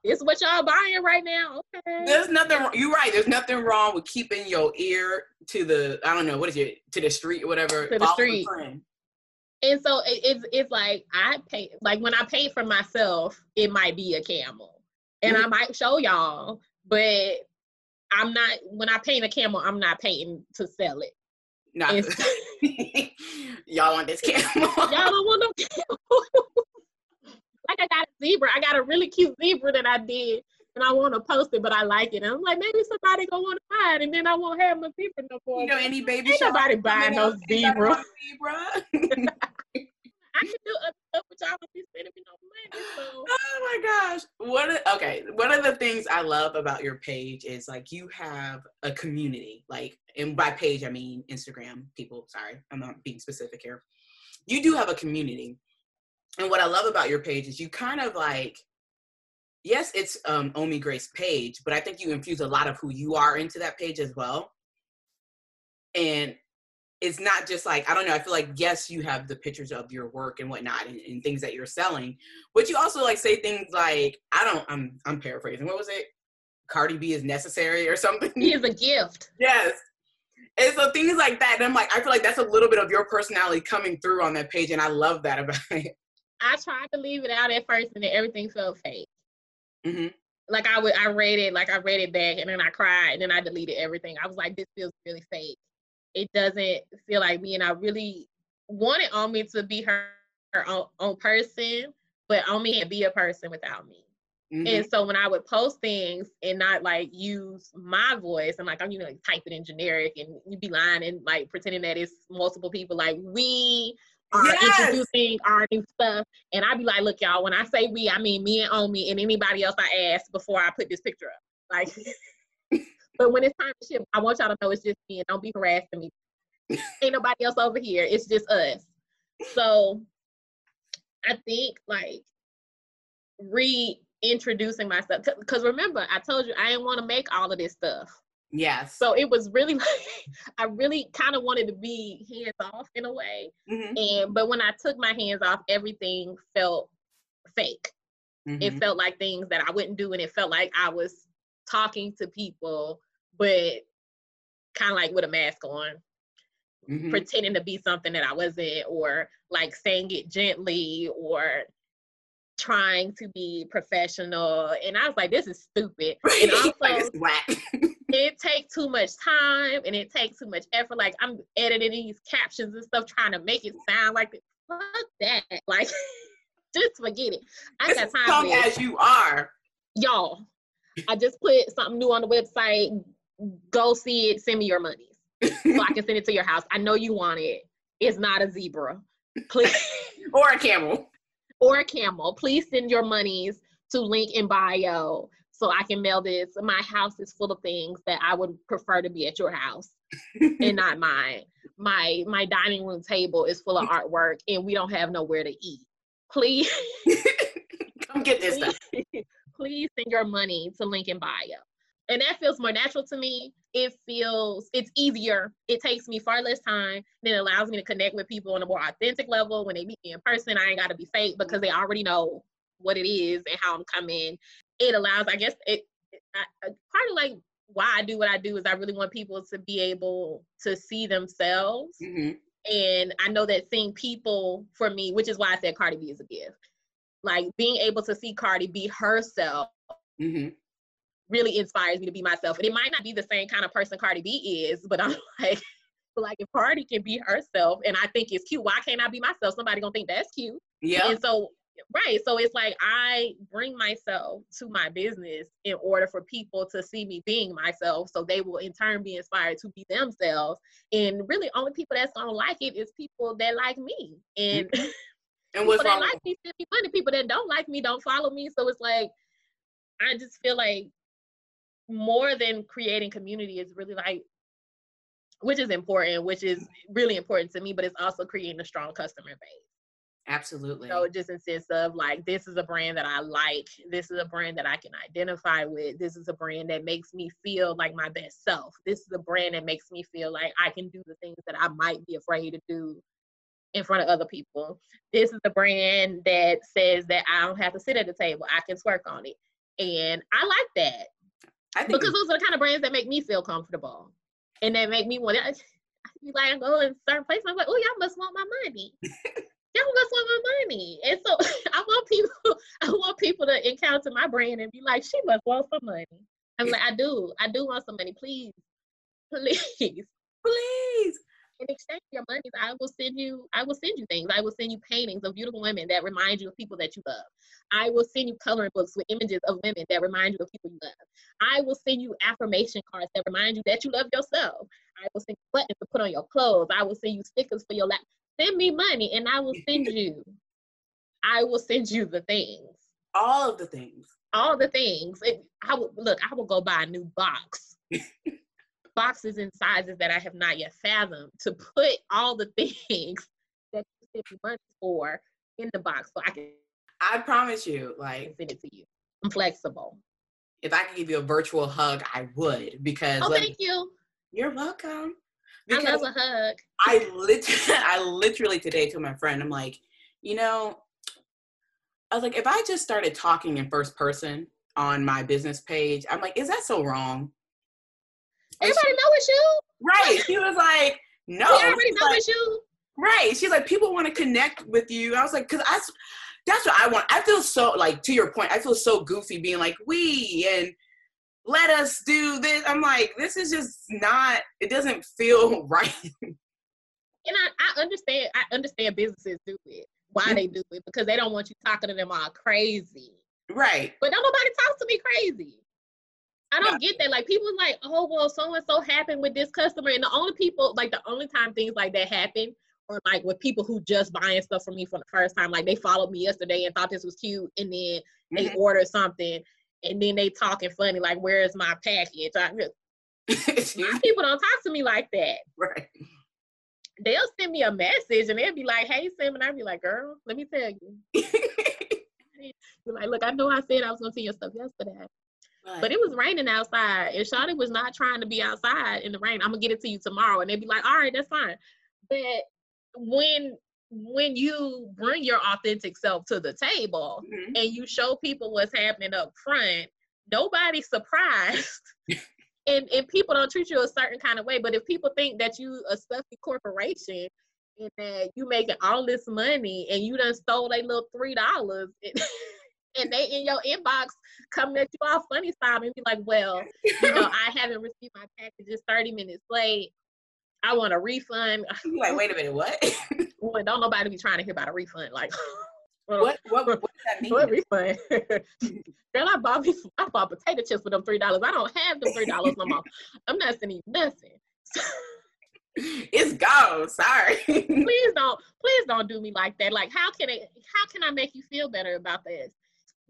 it's what y'all buying right now. Okay. There's nothing. You're right. There's nothing wrong with keeping your ear to the. I don't know what is it to the street or whatever. To the street. And so it, it's it's like I paint like when I paint for myself, it might be a camel, and I might show y'all, but I'm not when I paint a camel, I'm not painting to sell it. It's- y'all want this camel. Y'all don't want no camel. like I got a zebra. I got a really cute zebra that I did, and I want to post it, but I like it. And I'm like, maybe somebody gonna want to buy it, and then I won't have my zebra no more. You know, any baby Ain't nobody buying no zebra. zebra? I can do other stuff, y'all me no money. So oh my gosh. What okay. One of the things I love about your page is like you have a community. Like and by page I mean Instagram people. Sorry, I'm not being specific here. You do have a community. And what I love about your page is you kind of like yes, it's um Omi Grace page, but I think you infuse a lot of who you are into that page as well. And it's not just like I don't know. I feel like yes, you have the pictures of your work and whatnot and, and things that you're selling, but you also like say things like I don't. I'm I'm paraphrasing. What was it? Cardi B is necessary or something. he is a gift. yes. And so things like that. And I'm like, I feel like that's a little bit of your personality coming through on that page, and I love that about it. I tried to leave it out at first, and then everything felt fake. hmm Like I would, I read it, like I read it back, and then I cried, and then I deleted everything. I was like, this feels really fake. It doesn't feel like me, and I really wanted Omi to be her, her own, own person, but Omi can't be a person without me. hmm And so when I would post things and not like use my voice, and like I'm you know like typing in generic and you be lying and like pretending that it's multiple people, like we are Yes! introducing our new stuff. And I'd be like, look, y'all, when I say we, I mean me and Omi and anybody else I asked before I put this picture up. Like but when it's time to ship, I want y'all to know it's just me and don't be harassing me. Ain't nobody else over here. It's just us. So I think like reintroducing myself because remember I told you I didn't want to make all of this stuff. Yes. So it was really like I really kind of wanted to be hands off in a way. Mhm. And but when I took my hands off, everything felt fake. It Mhm. felt like things that I wouldn't do, and it felt like I was talking to people, but kind of like with a mask on, Mhm. pretending to be something that I wasn't, or like saying it gently, or trying to be professional. And I was like, this is stupid. And also, like it's it takes too much time and it takes too much effort. Like I'm editing these captions and stuff, trying to make it sound like fuck that. Like just forget it. I ain't got time for as you are. Y'all, I just put something new on the website. Go see it. Send me your monies so I can send it to your house. I know you want it. It's not a zebra. Please or a camel. or a camel. Please send your monies to link in bio so I can mail this. My house is full of things that I would prefer to be at your house and not mine. My my dining room table is full of artwork and we don't have nowhere to eat. Please, Come get this stuff. please, please send your money to link in bio. And that feels more natural to me. It feels it's easier. It takes me far less time. Then it allows me to connect with people on a more authentic level. When they meet me in person, I ain't gotta be fake because they already know what it is and how I'm coming. It allows, I guess, it, it I, part of like why I do what I do is I really want people to be able to see themselves. hmm And I know that seeing people for me, which is why I said Cardi B is a gift. Like being able to see Cardi be herself hmm really inspires me to be myself. And it might not be the same kind of person Cardi B is, but I'm like, like if Cardi can be herself and I think it's cute, why can't I be myself? Somebody gonna think that's cute. Yeah. And so, right. So it's like I bring myself to my business in order for people to see me being myself. So they will in turn be inspired to be themselves. And really, only people that's gonna like it is people that like me. And mm-hmm. And people what's that wrong? like me send me money. People that don't like me don't follow me. So it's like I just feel like more than creating community is really like which is important, which is really important to me, but it's also creating a strong customer base. Absolutely. So just in sense of like this is a brand that I like, this is a brand that I can identify with, this is a brand that makes me feel like my best self. This is a brand that makes me feel like I can do the things that I might be afraid to do in front of other people. This is a brand that says that I don't have to sit at the table. I can twerk on it. And I like that I think because those are the kind of brands that make me feel comfortable and that make me want to I be like I go in certain places. I'm like, oh, y'all must want my money. y'all must want my money. And so I want people, I want people to encounter my brand and be like, she must want some money. I'm like, I do, I do want some money. Please, please. please. In exchange for your money, I will send you, I will send you things. I will send you paintings of beautiful women that remind you of people that you love. I will send you coloring books with images of women that remind you of people you love. I will send you affirmation cards that remind you that you love yourself. I will send you buttons to put on your clothes. I will send you stickers for your lap. Send me money and I will send you. I will send you the things. All of the things. All the things. It, I will look, I will go buy a new box. Boxes and sizes that I have not yet fathomed to put all the things that you send me money for in the box so I can I promise you, like, send it to you. I'm flexible. if I could give you a virtual hug, I would because Oh, thank you. you're welcome. I Because love a hug. I literally, I literally today told my friend, I'm like, you know, I was like, if I just started talking in first person on my business page, I'm like, is that so wrong? Everybody know it's you. right? She was like, no. we already know like, it's you. right? She's like, people want to connect with you. I was like, because I, that's what I want. I feel so like to your point. I feel so goofy being like we and let us do this. I'm like, this is just not. It doesn't feel right. And I, I understand. I understand businesses do it. Why mm-hmm. they do it because they don't want you talking to them all crazy. right. But don't nobody talk to me crazy. I don't get that. Like people like, oh well, so and so happened with this customer, and the only people like the only time things like that happen or like with people who just buying stuff from me for the first time. Like they followed me yesterday and thought this was cute, and then they Mhm. ordered something, and then they talking funny like, "Where is my package?" I, people don't talk to me like that. right. They'll send me a message and they'll be like, "Hey, Sam," and I'd be like, "Girl, let me tell you." Like, look, I know I said I was gonna see your stuff yesterday. Right. But it was raining outside, and Shawty was not trying to be outside in the rain. I'm gonna get it to you tomorrow, and they'd be like, "All right, that's fine." But when when you bring your authentic self to the table mm-hmm. and you show people what's happening up front, nobody's surprised. and and people don't treat you a certain kind of way. But if people think that you a stuffy corporation and that you making all this money and you done stole a little three dollars and they in your inbox coming at you all funny style and be like, well, you know, I haven't received my packages 30 minutes late. I want a refund. you like, wait a minute, what? well, don't nobody be trying to hear about a refund. Like, uh, what, what, what does that mean? What refund? Girl, I bought me, I bought potato chips for them three dollars. I don't have them three dollars no more. I'm not sending nothing. it's gone. Sorry. please don't, please don't do me like that. Like, how can it? How can I make you feel better about this?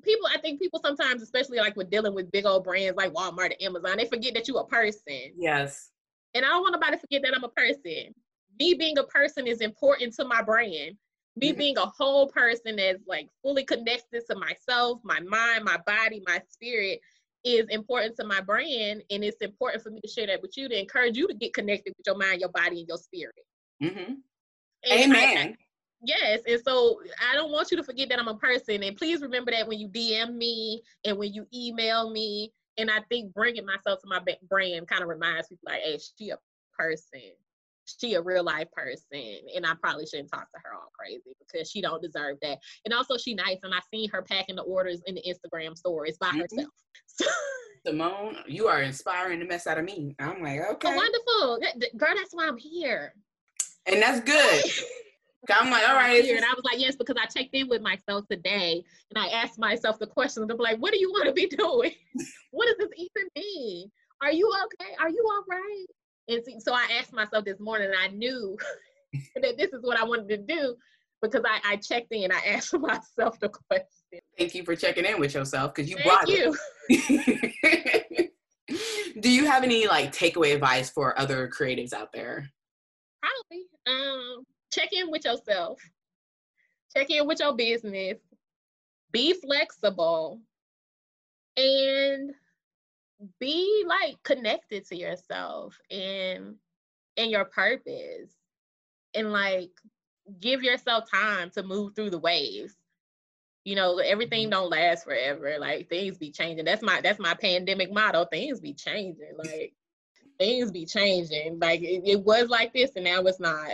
People, I think people sometimes, especially like with dealing with big old brands like Walmart and Amazon, they forget that you're a person. Yes. And I don't want nobody to forget that I'm a person. Me being a person is important to my brand. Me mm-hmm. being a whole person that's like fully connected to myself, my mind, my body, my spirit is important to my brand. And it's important for me to share that with you to encourage you to get connected with your mind, your body, and your spirit. Mm-hmm. Amen. I, yes. And so I don't want you to forget that I'm a person. And please remember that when you DM me and when you email me and I think bringing myself to my brand kind of reminds people like, hey, she a person. She a real life person, and I probably shouldn't talk to her all crazy because she don't deserve that. And also, she nice, and I seen her packing the orders in the Instagram stories by mm-hmm. herself. Simone, you are inspiring the mess out of me. I'm like, okay, oh, wonderful, girl. That's why I'm here, and that's good. I'm like, all right. And I was like, yes, because I checked in with myself today and I asked myself the question. I'm like, what do you want to be doing? what does this even mean? Are you okay? Are you all right? And so I asked myself this morning and I knew that this is what I wanted to do because I, I checked in. I asked myself the question. Thank you for checking in with yourself because you Thank brought you. it. do you have any like takeaway advice for other creatives out there? Probably. Um, check in with yourself, check in with your business, be flexible, and be like connected to yourself and and your purpose. And like give yourself time to move through the waves. You know everything mm-hmm. don't last forever. Like things be changing. That's my that's my pandemic motto. Things be changing. Like things be changing. Like it, it was like this and now it's not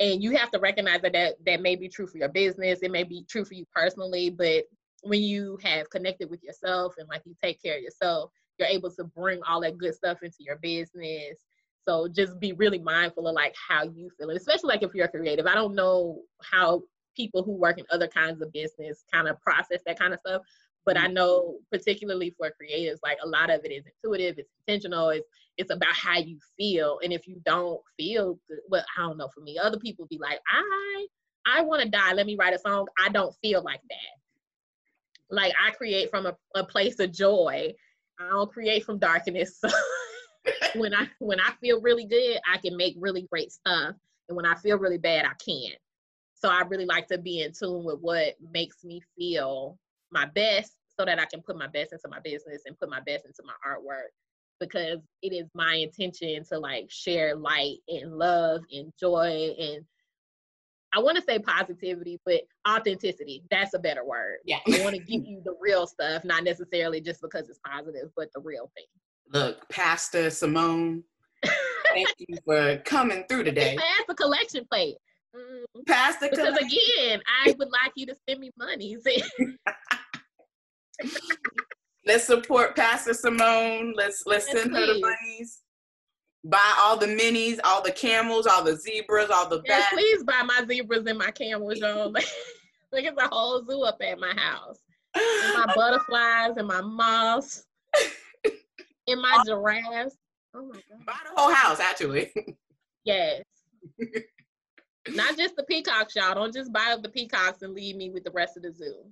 and you have to recognize that, that that may be true for your business it may be true for you personally but when you have connected with yourself and like you take care of yourself you're able to bring all that good stuff into your business. So just be really mindful of like how you feel especially like if you're creative. I don't know how people who work in other kinds of business kind of process that kind of stuff but I mm-hmm. know particularly for creatives, like a lot of it is intuitive, it's intentional, it's it's about how you feel. And if you don't feel good, well, I don't know, for me, other people be like, I I want to die. Let me write a song. I don't feel like that. Like I create from a, a place of joy. I don't create from darkness. So when I when I feel really good, I can make really great stuff. And when I feel really bad, I can't. So I really like to be in tune with what makes me feel my best so that I can put my best into my business and put my best into my artwork because it is my intention to like share light and love and joy and I want to say positivity, but authenticity. That's a better word. Yeah. I want to give you the real stuff, not necessarily just because it's positive, but the real thing. Look, Pastor Simone, thank you for coming through today. Pass the collection plate. Mm. Pass the because collection. again, I would like you to send me money. let's support Pastor Simone. Let's let's yes, send please. her the monies. Buy all the minis, all the camels, all the zebras, all the yes, please buy my zebras and my camels, y'all. Look at the whole zoo up at my house. And my butterflies and my moths and my giraffes. Oh my god. Buy the whole house, actually. Yes. Not just the peacocks, y'all. Don't just buy up the peacocks and leave me with the rest of the zoo.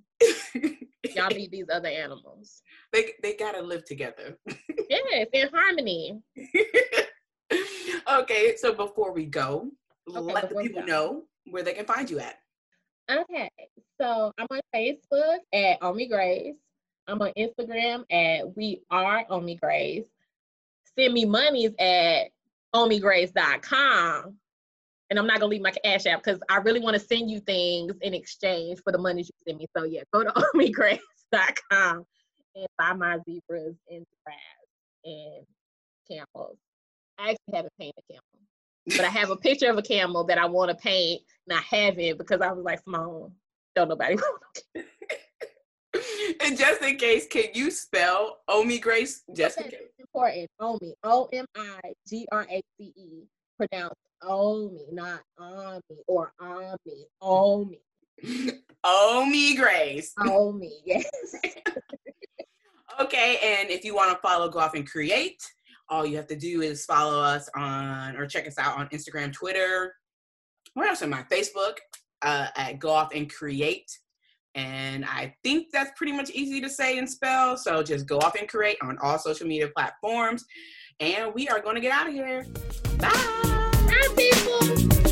y'all need these other animals. They they gotta live together. yes, in harmony. okay, so before we go, okay, let the people know where they can find you at. Okay, so I'm on Facebook at Omi Grace. I'm on Instagram at We Are Omi Grace. Send me monies at omigrace.com. And I'm not gonna leave my cash app because I really want to send you things in exchange for the money you send me. So yeah, go to omigrace.com and buy my zebras and grass and camels. I actually haven't painted a camel but I have a picture of a camel that I want to paint, and I haven't because I was like, "Small, don't nobody want." and just in case, can you spell Omi Grace? Just in case. Important. Omi. O M I G R A C E. Pronounced Omi, not on me or on me, owe me. Omi. me, Grace. Omi. Yes. okay, and if you want to follow Go Off and Create, all you have to do is follow us on or check us out on Instagram, Twitter. We're also on my Facebook uh, at Go Off and Create. And I think that's pretty much easy to say and spell. So just go off and create on all social media platforms. And we are going to get out of here. Bye, people.